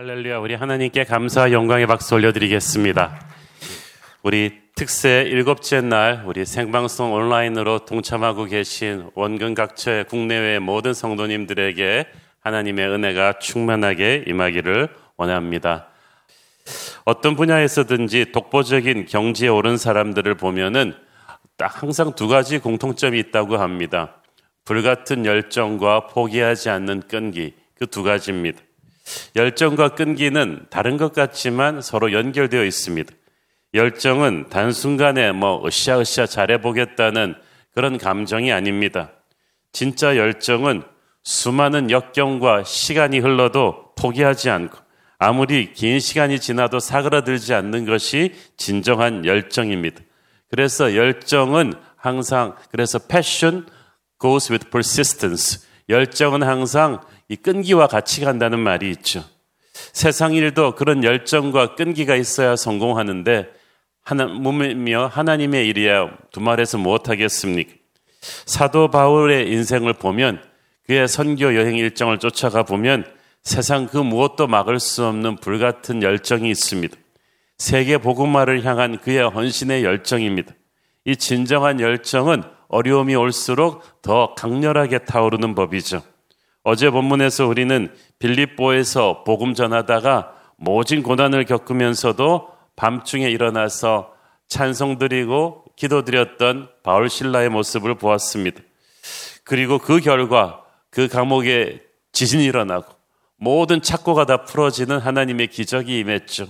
할렐루야, 우리 하나님께 감사와 영광의 박수 올려드리겠습니다. 우리 특세 일곱째 날 우리 생방송 온라인으로 동참하고 계신 원근 각처의 국내외 모든 성도님들에게 하나님의 은혜가 충만하게 임하기를 원합니다. 어떤 분야에서든지 독보적인 경지에 오른 사람들을 보면은 딱 항상 두 가지 공통점이 있다고 합니다. 불같은 열정과 포기하지 않는 끈기, 그 두 가지입니다. 열정과 끈기는 다른 것 같지만 서로 연결되어 있습니다. 열정은 단순간에 뭐 으쌰으쌰 잘해보겠다는 그런 감정이 아닙니다. 진짜 열정은 수많은 역경과 시간이 흘러도 포기하지 않고 아무리 긴 시간이 지나도 사그라들지 않는 것이 진정한 열정입니다. 그래서 열정은 항상 그래서 passion goes with persistence. 열정은 항상 이 끈기와 같이 간다는 말이 있죠. 세상 일도 그런 열정과 끈기가 있어야 성공하는데 하나, 몸이며 하나님의 일이야 두말해서 무엇하겠습니까? 사도 바울의 인생을 보면 그의 선교 여행 일정을 쫓아가 보면 세상 그 무엇도 막을 수 없는 불같은 열정이 있습니다. 세계 복음화를 향한 그의 헌신의 열정입니다. 이 진정한 열정은 어려움이 올수록 더 강렬하게 타오르는 법이죠. 어제 본문에서 우리는 빌립보에서 복음 전하다가 모진 고난을 겪으면서도 밤중에 일어나서 찬송 드리고 기도 드렸던 바울 신라의 모습을 보았습니다. 그리고 그 결과 그 감옥에 지진이 일어나고 모든 착고가 다 풀어지는 하나님의 기적이 임했죠.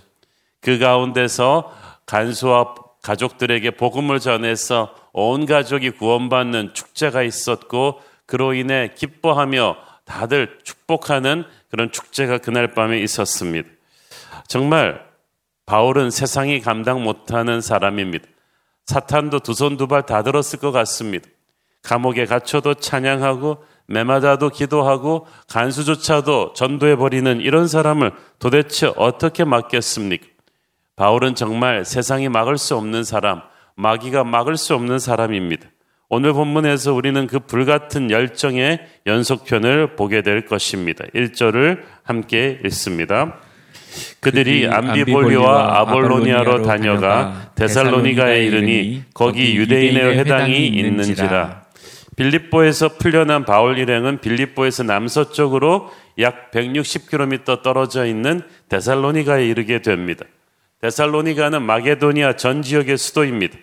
그 가운데서 간수와 가족들에게 복음을 전해서 온 가족이 구원받는 축제가 있었고 그로 인해 기뻐하며 다들 축복하는 그런 축제가 그날 밤에 있었습니다. 정말 바울은 세상이 감당 못하는 사람입니다. 사탄도 두 손 두 발 다 들었을 것 같습니다. 감옥에 갇혀도 찬양하고 매마다도 기도하고 간수조차도 전도해버리는 이런 사람을 도대체 어떻게 막겠습니까? 바울은 정말 세상이 막을 수 없는 사람, 마귀가 막을 수 없는 사람입니다. 오늘 본문에서 우리는 그 불같은 열정의 연속편을 보게 될 것입니다. 1절을 함께 읽습니다. 그들이 암비볼리와 아볼로니아로 다녀가 데살로니가에 이르니 거기 유대인의 회당이 있는지라. 빌립보에서 풀려난 바울 일행은 빌립보에서 남서쪽으로 약 160km 떨어져 있는 데살로니가에 이르게 됩니다. 데살로니가는 마게도니아 전 지역의 수도입니다.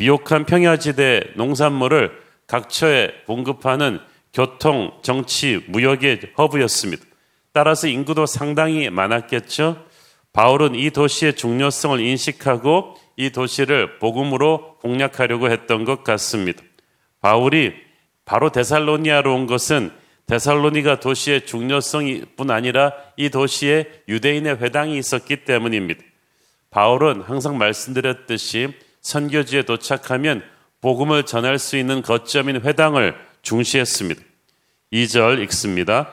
비옥한 평야지대 농산물을 각처에 공급하는 교통, 정치, 무역의 허브였습니다. 따라서 인구도 상당히 많았겠죠. 바울은 이 도시의 중요성을 인식하고 이 도시를 복음으로 공략하려고 했던 것 같습니다. 바울이 바로 데살로니아로 온 것은 데살로니가 도시의 중요성뿐 아니라 이 도시에 유대인의 회당이 있었기 때문입니다. 바울은 항상 말씀드렸듯이 선교지에 도착하면 복음을 전할 수 있는 거점인 회당을 중시했습니다. 2절 읽습니다.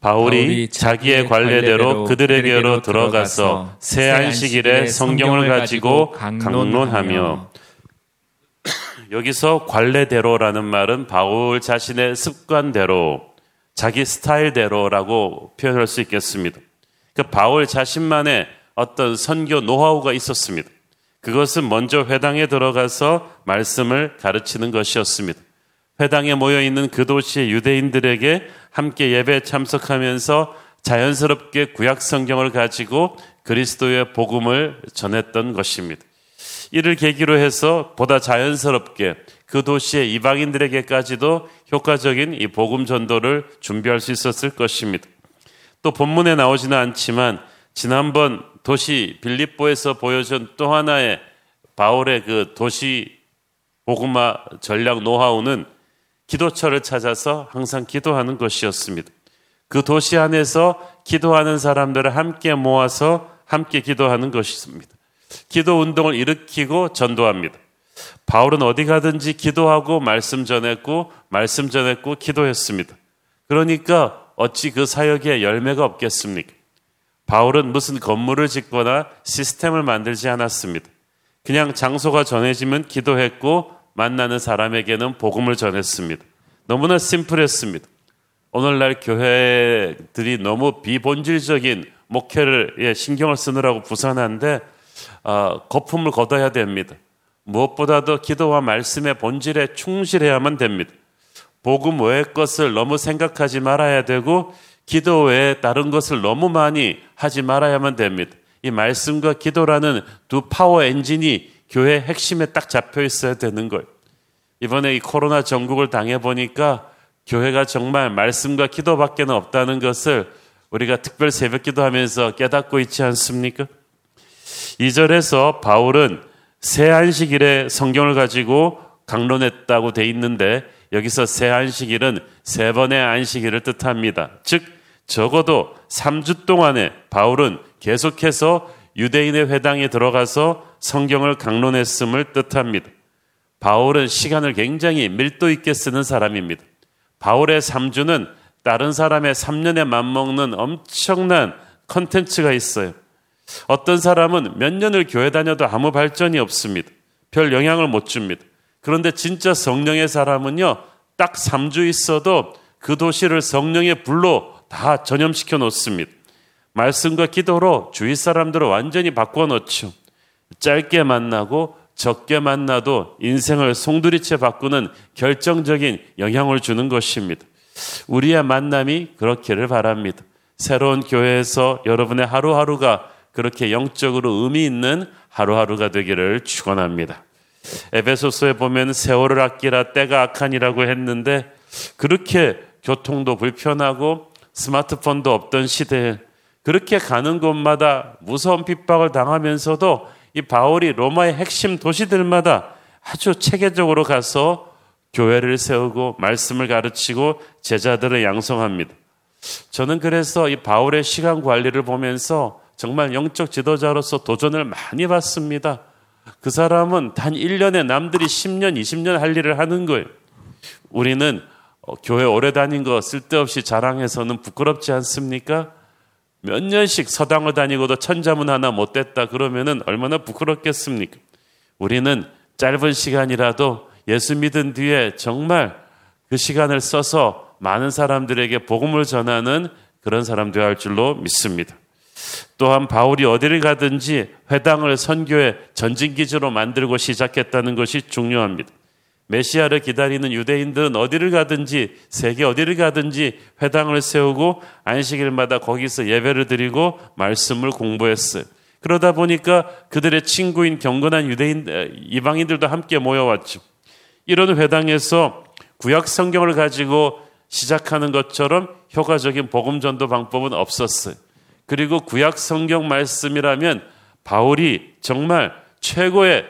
바울이 자기의 관례대로 그들에게로 들어가서 새 안식일에 성경을 가지고 강론하며 여기서 관례대로라는 말은 바울 자신의 습관대로 자기 스타일대로라고 표현할 수 있겠습니다. 그 바울 자신만의 어떤 선교 노하우가 있었습니다. 그것은 먼저 회당에 들어가서 말씀을 가르치는 것이었습니다. 회당에 모여 있는 그 도시의 유대인들에게 함께 예배에 참석하면서 자연스럽게 구약 성경을 가지고 그리스도의 복음을 전했던 것입니다. 이를 계기로 해서 보다 자연스럽게 그 도시의 이방인들에게까지도 효과적인 이 복음 전도를 준비할 수 있었을 것입니다. 또 본문에 나오지는 않지만 지난번 도시 빌립보에서 보여준 또 하나의 바울의 그 도시 복음화 전략 노하우는 기도처를 찾아서 항상 기도하는 것이었습니다. 그 도시 안에서 기도하는 사람들을 함께 모아서 함께 기도하는 것이었습니다. 기도 운동을 일으키고 전도합니다. 바울은 어디 가든지 기도하고 말씀 전했고 말씀 전했고 기도했습니다. 그러니까 어찌 그 사역에 열매가 없겠습니까? 바울은 무슨 건물을 짓거나 시스템을 만들지 않았습니다. 그냥 장소가 전해지면 기도했고 만나는 사람에게는 복음을 전했습니다. 너무나 심플했습니다. 오늘날 교회들이 너무 비본질적인 목회를 예, 신경을 쓰느라고 부산한데 어, 거품을 걷어야 됩니다. 무엇보다도 기도와 말씀의 본질에 충실해야만 됩니다. 복음 외의 것을 너무 생각하지 말아야 되고 기도 외에 다른 것을 너무 많이 하지 말아야만 됩니다. 이 말씀과 기도라는 두 파워 엔진이 교회 핵심에 딱 잡혀 있어야 되는 거예요. 이번에 이 코로나 전국을 당해 보니까 교회가 정말 말씀과 기도밖에는 없다는 것을 우리가 특별 새벽 기도하면서 깨닫고 있지 않습니까? 2절에서 바울은 새 안식일에 성경을 가지고 강론했다고 돼 있는데 여기서 새 안식일은 세 번의 안식일을 뜻합니다. 즉 적어도 3주 동안에 바울은 계속해서 유대인의 회당에 들어가서 성경을 강론했음을 뜻합니다. 바울은 시간을 굉장히 밀도 있게 쓰는 사람입니다. 바울의 3주는 다른 사람의 3년에 맞먹는 엄청난 컨텐츠가 있어요. 어떤 사람은 몇 년을 교회 다녀도 아무 발전이 없습니다. 별 영향을 못 줍니다. 그런데 진짜 성령의 사람은요, 딱 3주 있어도 그 도시를 성령의 불로 다 전염시켜 놓습니다. 말씀과 기도로 주위 사람들을 완전히 바꿔 놓죠. 짧게 만나고 적게 만나도 인생을 송두리째 바꾸는 결정적인 영향을 주는 것입니다. 우리의 만남이 그렇기를 바랍니다. 새로운 교회에서 여러분의 하루하루가 그렇게 영적으로 의미 있는 하루하루가 되기를 축원합니다. 에베소서에 보면 세월을 아끼라 때가 악한이라고 했는데 그렇게 교통도 불편하고 스마트폰도 없던 시대에 그렇게 가는 곳마다 무서운 핍박을 당하면서도 이 바울이 로마의 핵심 도시들마다 아주 체계적으로 가서 교회를 세우고 말씀을 가르치고 제자들을 양성합니다. 저는 그래서 이 바울의 시간 관리를 보면서 정말 영적 지도자로서 도전을 많이 받습니다. 그 사람은 단 1년에 남들이 10년, 20년 할 일을 하는 거예요. 우리는 어, 교회 오래 다닌 거 쓸데없이 자랑해서는 부끄럽지 않습니까? 몇 년씩 서당을 다니고도 천자문 하나 못 됐다 그러면은 얼마나 부끄럽겠습니까? 우리는 짧은 시간이라도 예수 믿은 뒤에 정말 그 시간을 써서 많은 사람들에게 복음을 전하는 그런 사람 되어야 할 줄로 믿습니다. 또한 바울이 어디를 가든지 회당을 선교의 전진기지로 만들고 시작했다는 것이 중요합니다. 메시아를 기다리는 유대인들은 어디를 가든지 세계 어디를 가든지 회당을 세우고 안식일마다 거기서 예배를 드리고 말씀을 공부했어요. 그러다 보니까 그들의 친구인 경건한 유대인 이방인들도 함께 모여왔죠. 이런 회당에서 구약 성경을 가지고 시작하는 것처럼 효과적인 복음 전도 방법은 없었어요. 그리고 구약 성경 말씀이라면 바울이 정말 최고의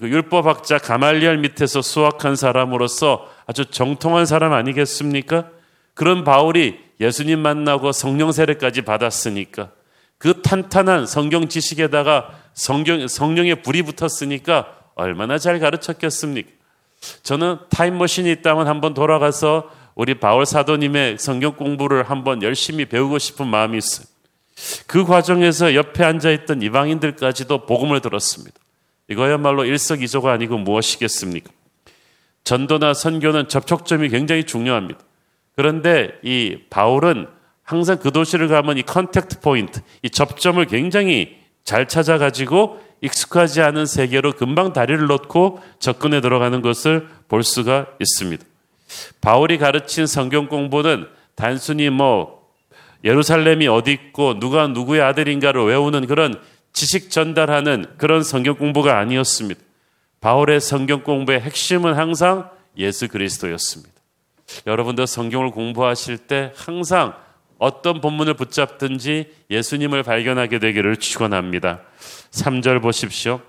그 율법학자 가말리알 밑에서 수학한 사람으로서 아주 정통한 사람 아니겠습니까? 그런 바울이 예수님 만나고 성령 세례까지 받았으니까 그 탄탄한 성경 지식에다가 성경, 성령의 불이 붙었으니까 얼마나 잘 가르쳤겠습니까? 저는 타임머신이 있다면 한번 돌아가서 우리 바울 사도님의 성경 공부를 한번 열심히 배우고 싶은 마음이 있어요. 그 과정에서 옆에 앉아있던 이방인들까지도 복음을 들었습니다. 이거야말로 일석이조가 아니고 무엇이겠습니까? 전도나 선교는 접촉점이 굉장히 중요합니다. 그런데 이 바울은 항상 그 도시를 가면 이 contact point, 이 접점을 굉장히 잘 찾아가지고 익숙하지 않은 세계로 금방 다리를 놓고 접근해 들어가는 것을 볼 수가 있습니다. 바울이 가르친 성경 공부는 단순히 뭐 예루살렘이 어디 있고 누가 누구의 아들인가를 외우는 그런 지식 전달하는 그런 성경 공부가 아니었습니다. 바울의 성경 공부의 핵심은 항상 예수 그리스도였습니다. 여러분도 성경을 공부하실 때 항상 어떤 본문을 붙잡든지 예수님을 발견하게 되기를 축원합니다. 3절 보십시오.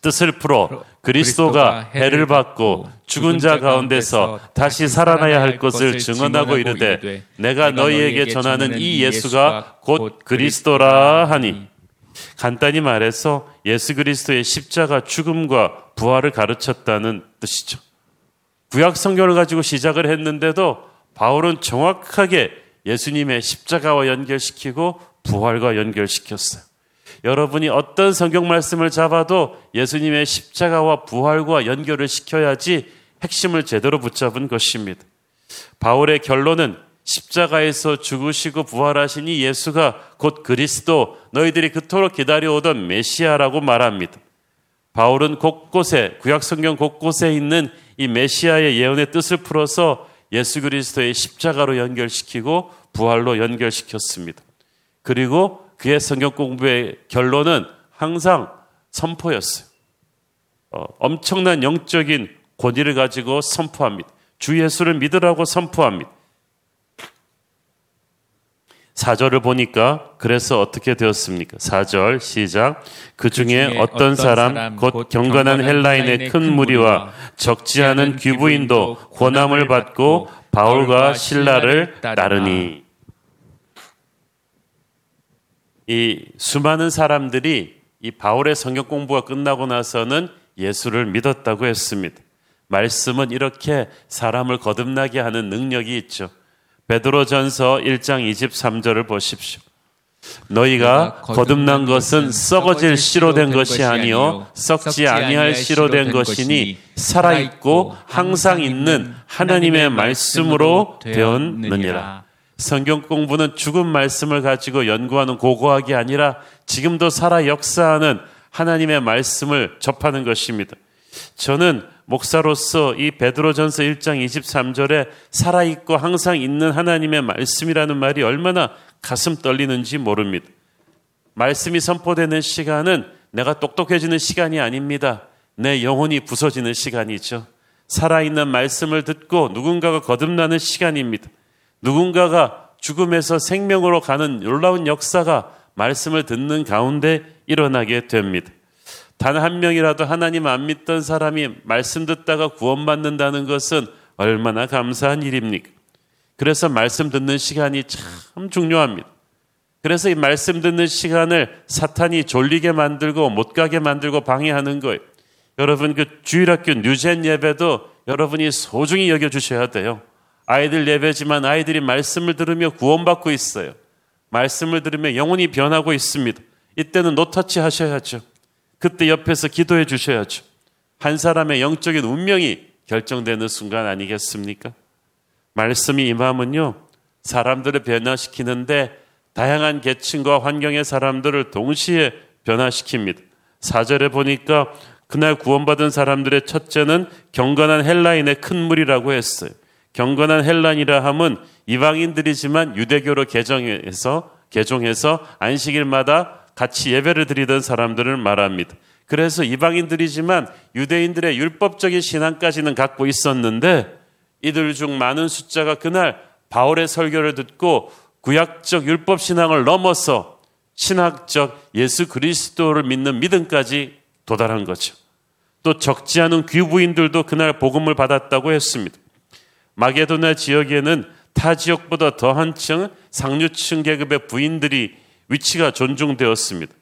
뜻을 풀어 그리스도가 해를 받고 죽은 자 가운데서 다시 살아나야 할 것을 증언하고 이르되 내가 너희에게 전하는 이 예수가 곧 그리스도라 하니 간단히 말해서 예수 그리스도의 십자가 죽음과 부활을 가르쳤다는 뜻이죠. 구약 성경을 가지고 시작을 했는데도 바울은 정확하게 예수님의 십자가와 연결시키고 부활과 연결시켰어요. 여러분이 어떤 성경 말씀을 잡아도 예수님의 십자가와 부활과 연결을 시켜야지 핵심을 제대로 붙잡은 것입니다. 바울의 결론은 십자가에서 죽으시고 부활하신 이 예수가 곧 그리스도 너희들이 그토록 기다려오던 메시아라고 말합니다. 바울은 곳곳에 구약 성경 곳곳에 있는 이 메시아의 예언의 뜻을 풀어서 예수 그리스도의 십자가로 연결시키고 부활로 연결시켰습니다. 그리고 그의 성경 공부의 결론은 항상 선포였어요. 어, 엄청난 영적인 권위를 가지고 선포합니다. 주 예수를 믿으라고 선포합니다. 사절을 보니까 그래서 어떻게 되었습니까? 사절 시작. 그 중에 어떤 사람 곧 경건한 헬라인의 큰 무리와 적지 않은 귀부인도 권함을 받고 바울과 신라를 따르니 이 수많은 사람들이 이 바울의 성경 공부가 끝나고 나서는 예수를 믿었다고 했습니다. 말씀은 이렇게 사람을 거듭나게 하는 능력이 있죠. 베드로전서 1장 23절을 보십시오. 너희가 거듭난 것은 썩어질 씨로 된 것이 아니요 썩지 아니할 씨로 된 것이니 살아 있고 항상 있는 하나님의 말씀으로 되었느니라. 성경 공부는 죽은 말씀을 가지고 연구하는 고고학이 아니라 지금도 살아 역사하는 하나님의 말씀을 접하는 것입니다. 저는 목사로서 이 베드로전서 1장 23절에 살아있고 항상 있는 하나님의 말씀이라는 말이 얼마나 가슴 떨리는지 모릅니다. 말씀이 선포되는 시간은 내가 똑똑해지는 시간이 아닙니다. 내 영혼이 부서지는 시간이죠. 살아있는 말씀을 듣고 누군가가 거듭나는 시간입니다. 누군가가 죽음에서 생명으로 가는 놀라운 역사가 말씀을 듣는 가운데 일어나게 됩니다. 단 한 명이라도 하나님 안 믿던 사람이 말씀 듣다가 구원받는다는 것은 얼마나 감사한 일입니까? 그래서 말씀 듣는 시간이 참 중요합니다. 그래서 이 말씀 듣는 시간을 사탄이 졸리게 만들고 못 가게 만들고 방해하는 거예요. 여러분 그 주일학교 뉴젠 예배도 여러분이 소중히 여겨 주셔야 돼요. 아이들 예배지만 아이들이 말씀을 들으며 구원받고 있어요. 말씀을 들으며 영혼이 변하고 있습니다. 이때는 노터치 하셔야죠. 그때 옆에서 기도해 주셔야죠. 한 사람의 영적인 운명이 결정되는 순간 아니겠습니까? 말씀이 임하면요. 사람들을 변화시키는데 다양한 계층과 환경의 사람들을 동시에 변화시킵니다. 사절에 보니까 그날 구원받은 사람들의 첫째는 경건한 헬라인의 큰 무리라고 했어요. 경건한 헬라인이라 함은 이방인들이지만 유대교로 개정해서 개종해서 안식일마다 같이 예배를 드리던 사람들을 말합니다. 그래서 이방인들이지만 유대인들의 율법적인 신앙까지는 갖고 있었는데 이들 중 많은 숫자가 그날 바울의 설교를 듣고 구약적 율법 신앙을 넘어서 신학적 예수 그리스도를 믿는 믿음까지 도달한 거죠. 또 적지 않은 귀부인들도 그날 복음을 받았다고 했습니다. 마게도나 지역에는 타 지역보다 더 한층 상류층 계급의 부인들이 위치가 존중되었습니다.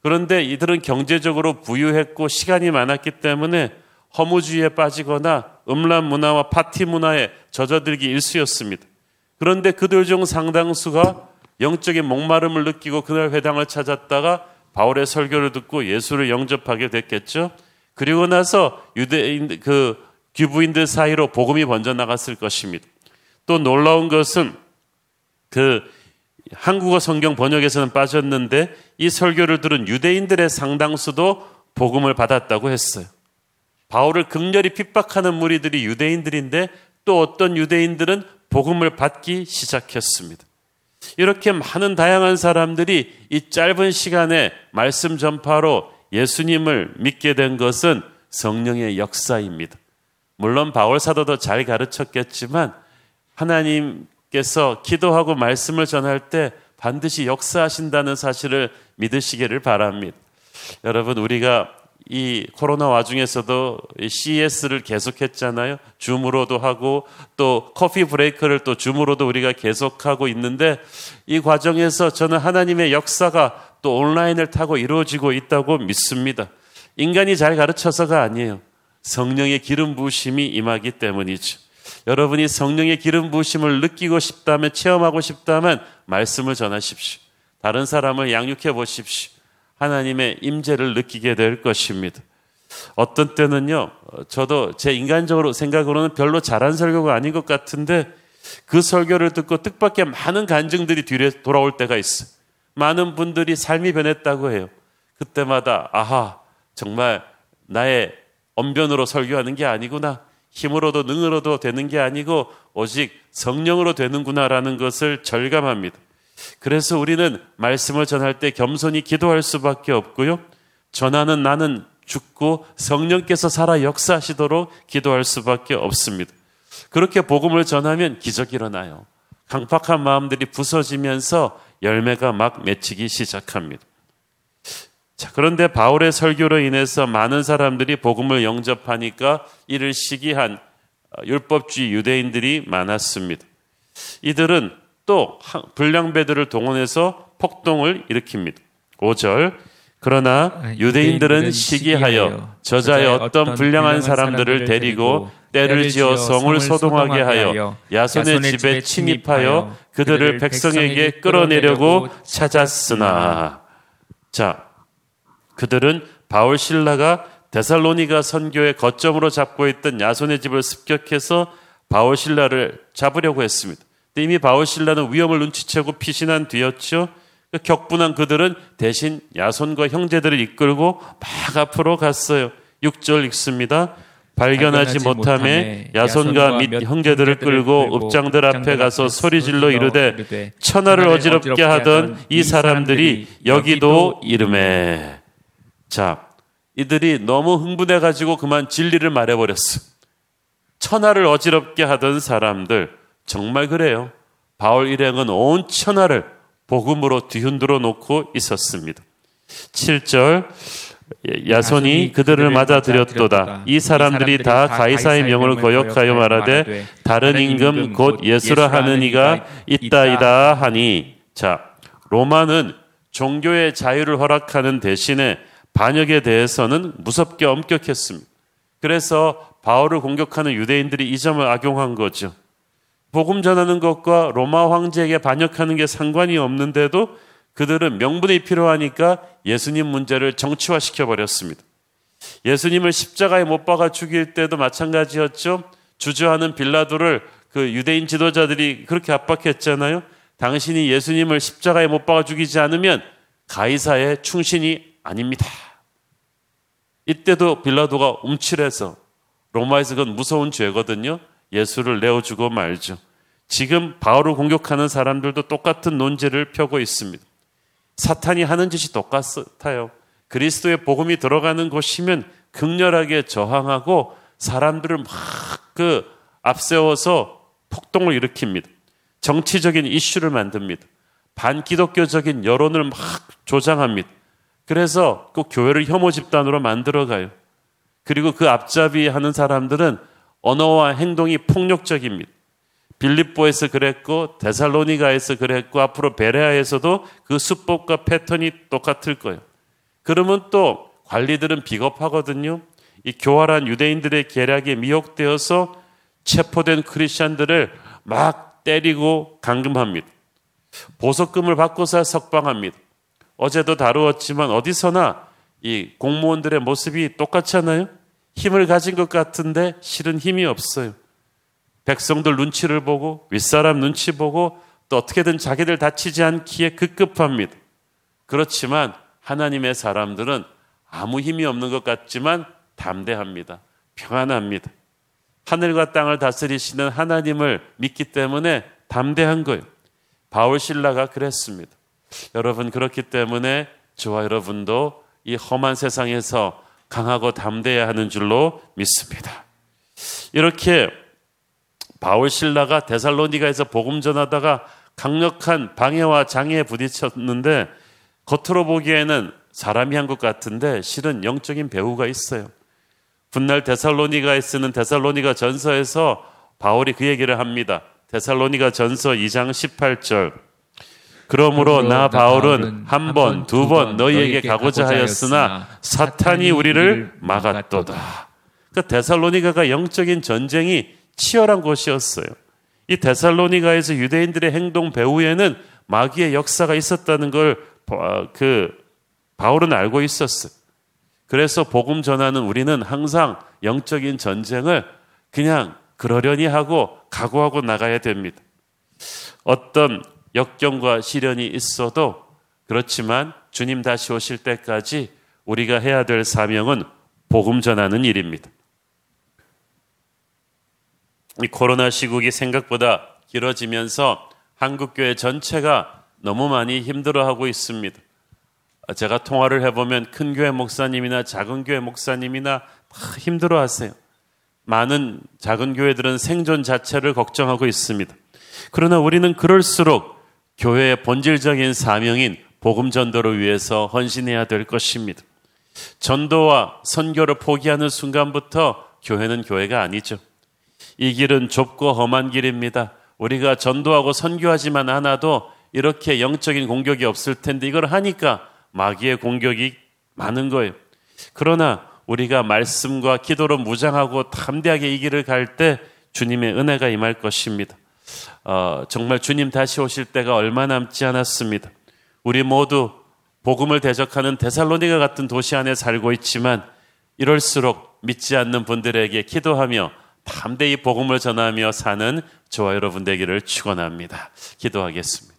그런데 이들은 경제적으로 부유했고 시간이 많았기 때문에 허무주의에 빠지거나 음란 문화와 파티 문화에 젖어들기 일쑤였습니다. 그런데 그들 중 상당수가 영적인 목마름을 느끼고 그날 회당을 찾았다가 바울의 설교를 듣고 예수를 영접하게 됐겠죠. 그리고 나서 유대인 그 귀부인들 사이로 복음이 번져 나갔을 것입니다. 또 놀라운 것은 그 한국어 성경 번역에서는 빠졌는데 이 설교를 들은 유대인들의 상당수도 복음을 받았다고 했어요. 바울을 극렬히 핍박하는 무리들이 유대인들인데 또 어떤 유대인들은 복음을 받기 시작했습니다. 이렇게 많은 다양한 사람들이 이 짧은 시간에 말씀 전파로 예수님을 믿게 된 것은 성령의 역사입니다. 물론 바울 사도도 잘 가르쳤겠지만 하나님 께서 기도하고 말씀을 전할 때 반드시 역사하신다는 사실을 믿으시기를 바랍니다. 여러분, 우리가 이 코로나 와중에서도 CES를 계속했잖아요. 줌으로도 하고 또 커피 브레이크를 또 줌으로도 우리가 계속하고 있는데 이 과정에서 저는 하나님의 역사가 또 온라인을 타고 이루어지고 있다고 믿습니다. 인간이 잘 가르쳐서가 아니에요. 성령의 기름 부심이 임하기 때문이죠. 여러분이 성령의 기름 부심을 느끼고 싶다면 체험하고 싶다면 말씀을 전하십시오. 다른 사람을 양육해 보십시오. 하나님의 임재를 느끼게 될 것입니다. 어떤 때는요, 저도 제 인간적으로 생각으로는 별로 잘한 설교가 아닌 것 같은데 그 설교를 듣고 뜻밖의 많은 간증들이 뒤에 돌아올 때가 있어. 많은 분들이 삶이 변했다고 해요. 그때마다 아하 정말 나의 언변으로 설교하는 게 아니구나. 힘으로도 능으로도 되는 게 아니고 오직 성령으로 되는구나라는 것을 절감합니다. 그래서 우리는 말씀을 전할 때 겸손히 기도할 수밖에 없고요. 전하는 나는 죽고 성령께서 살아 역사하시도록 기도할 수밖에 없습니다. 그렇게 복음을 전하면 기적이 일어나요. 강팍한 마음들이 부서지면서 열매가 막 맺히기 시작합니다. 자, 그런데 바울의 설교로 인해서 많은 사람들이 복음을 영접하니까 이를 시기한 어, 율법주의 유대인들이 많았습니다. 이들은 또 불량배들을 동원해서 폭동을 일으킵니다. 5절 그러나 아, 유대인들은 시기하여 저자의 어떤 불량한 사람들을 데리고 때를 지어 성을 소동하게 하여 야손의 집에 침입하여 그들을 백성에게 끌어내려고 찾았으나 자 그들은 바울 신라가 데살로니가 선교의 거점으로 잡고 있던 야손의 집을 습격해서 바울 신라를 잡으려고 했습니다. 이미 바울 신라는 위험을 눈치채고 피신한 뒤였죠. 그 격분한 그들은 대신 야손과 형제들을 이끌고 막 앞으로 갔어요. 6절 읽습니다. 발견하지 못함에 야손과 및 형제들을 끌고 읍장들 앞에 가서 소리질러 이르되 천하를 어지럽게 하던 이 사람들이 여기도 이름에 자 이들이 너무 흥분해 가지고 그만 진리를 말해 버렸어. 천하를 어지럽게 하던 사람들 정말 그래요. 바울 일행은 온 천하를 복음으로 뒤흔들어 놓고 있었습니다. 7절 야손이 그들을 맞아들였도다. 이 사람들이 다 가이사의 명을 거역하여 말하되 다른 임금 곧 예수라 하는 이가 있다이다 하니 자 로마는 종교의 자유를 허락하는 대신에 반역에 대해서는 무섭게 엄격했습니다. 그래서 바울을 공격하는 유대인들이 이 점을 악용한 거죠. 복음 전하는 것과 로마 황제에게 반역하는 게 상관이 없는데도 그들은 명분이 필요하니까 예수님 문제를 정치화시켜 버렸습니다. 예수님을 십자가에 못 박아 죽일 때도 마찬가지였죠. 주저하는 빌라도를 그 유대인 지도자들이 그렇게 압박했잖아요. 당신이 예수님을 십자가에 못 박아 죽이지 않으면 가이사의 충신이 아닙니다. 이때도 빌라도가 움츠려서 로마에서 그건 무서운 죄거든요. 예수를 내어주고 말죠. 지금 바울을 공격하는 사람들도 똑같은 논제를 펴고 있습니다. 사탄이 하는 짓이 똑같아요. 그리스도의 복음이 들어가는 곳이면 극렬하게 저항하고 사람들을 막 그 앞세워서 폭동을 일으킵니다. 정치적인 이슈를 만듭니다. 반기독교적인 여론을 막 조장합니다. 그래서 꼭 교회를 혐오 집단으로 만들어가요. 그리고 그 앞잡이 하는 사람들은 언어와 행동이 폭력적입니다. 빌립보에서 그랬고 데살로니가에서 그랬고 앞으로 베레아에서도 그 수법과 패턴이 똑같을 거예요. 그러면 또 관리들은 비겁하거든요. 이 교활한 유대인들의 계략에 미혹되어서 체포된 크리스천들을 막 때리고 감금합니다. 보석금을 받고서 석방합니다. 어제도 다루었지만 어디서나 이 공무원들의 모습이 똑같잖아요. 힘을 가진 것 같은데 실은 힘이 없어요. 백성들 눈치를 보고 윗사람 눈치 보고 또 어떻게든 자기들 다치지 않기에 급급합니다. 그렇지만 하나님의 사람들은 아무 힘이 없는 것 같지만 담대합니다. 평안합니다. 하늘과 땅을 다스리시는 하나님을 믿기 때문에 담대한 거예요. 바울 신라가 그랬습니다. 여러분 그렇기 때문에 저와 여러분도 이 험한 세상에서 강하고 담대해야 하는 줄로 믿습니다. 이렇게 바울 신라가 데살로니가에서 복음 전하다가 강력한 방해와 장애에 부딪혔는데 겉으로 보기에는 사람이 한 것 같은데 실은 영적인 배후가 있어요. 훗날 데살로니가에 쓰는 데살로니가 전서에서 바울이 그 얘기를 합니다. 데살로니가 전서 2장 18절. 그러므로 나 바울은 한 번, 두 번 너희에게 가고자 하였으나 사탄이 우리를 막았도다. 그 데살로니가가 영적인 전쟁이 치열한 곳이었어요. 이 데살로니가에서 유대인들의 행동 배후에는 마귀의 역사가 있었다는 걸 그 바울은 알고 있었어요. 그래서 복음 전하는 우리는 항상 영적인 전쟁을 그냥 그러려니 하고 각오하고 나가야 됩니다. 어떤 역경과 시련이 있어도 그렇지만 주님 다시 오실 때까지 우리가 해야 될 사명은 복음 전하는 일입니다. 이 코로나 시국이 생각보다 길어지면서 한국교회 전체가 너무 많이 힘들어하고 있습니다. 제가 통화를 해보면 큰 교회 목사님이나 작은 교회 목사님이나 다 힘들어 하세요. 많은 작은 교회들은 생존 자체를 걱정하고 있습니다. 그러나 우리는 그럴수록 교회의 본질적인 사명인 복음 전도를 위해서 헌신해야 될 것입니다. 전도와 선교를 포기하는 순간부터 교회는 교회가 아니죠. 이 길은 좁고 험한 길입니다. 우리가 전도하고 선교하지만 않아도 이렇게 영적인 공격이 없을 텐데 이걸 하니까 마귀의 공격이 많은 거예요. 그러나 우리가 말씀과 기도로 무장하고 담대하게 이 길을 갈 때 주님의 은혜가 임할 것입니다. 어, 정말 주님 다시 오실 때가 얼마 남지 않았습니다. 우리 모두 복음을 대적하는 데살로니가 같은 도시 안에 살고 있지만 이럴수록 믿지 않는 분들에게 기도하며 담대히 복음을 전하며 사는 저와 여러분 되기를 축원합니다. 기도하겠습니다.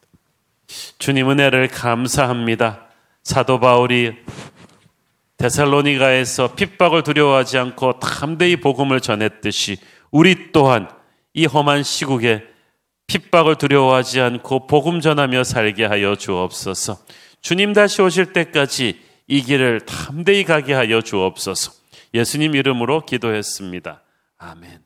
주님 은혜를 감사합니다. 사도 바울이 데살로니가에서 핍박을 두려워하지 않고 담대히 복음을 전했듯이 우리 또한 이 험한 시국에 핍박을 두려워하지 않고 복음 전하며 살게 하여 주옵소서. 주님 다시 오실 때까지 이 길을 담대히 가게 하여 주옵소서. 예수님 이름으로 기도했습니다. 아멘.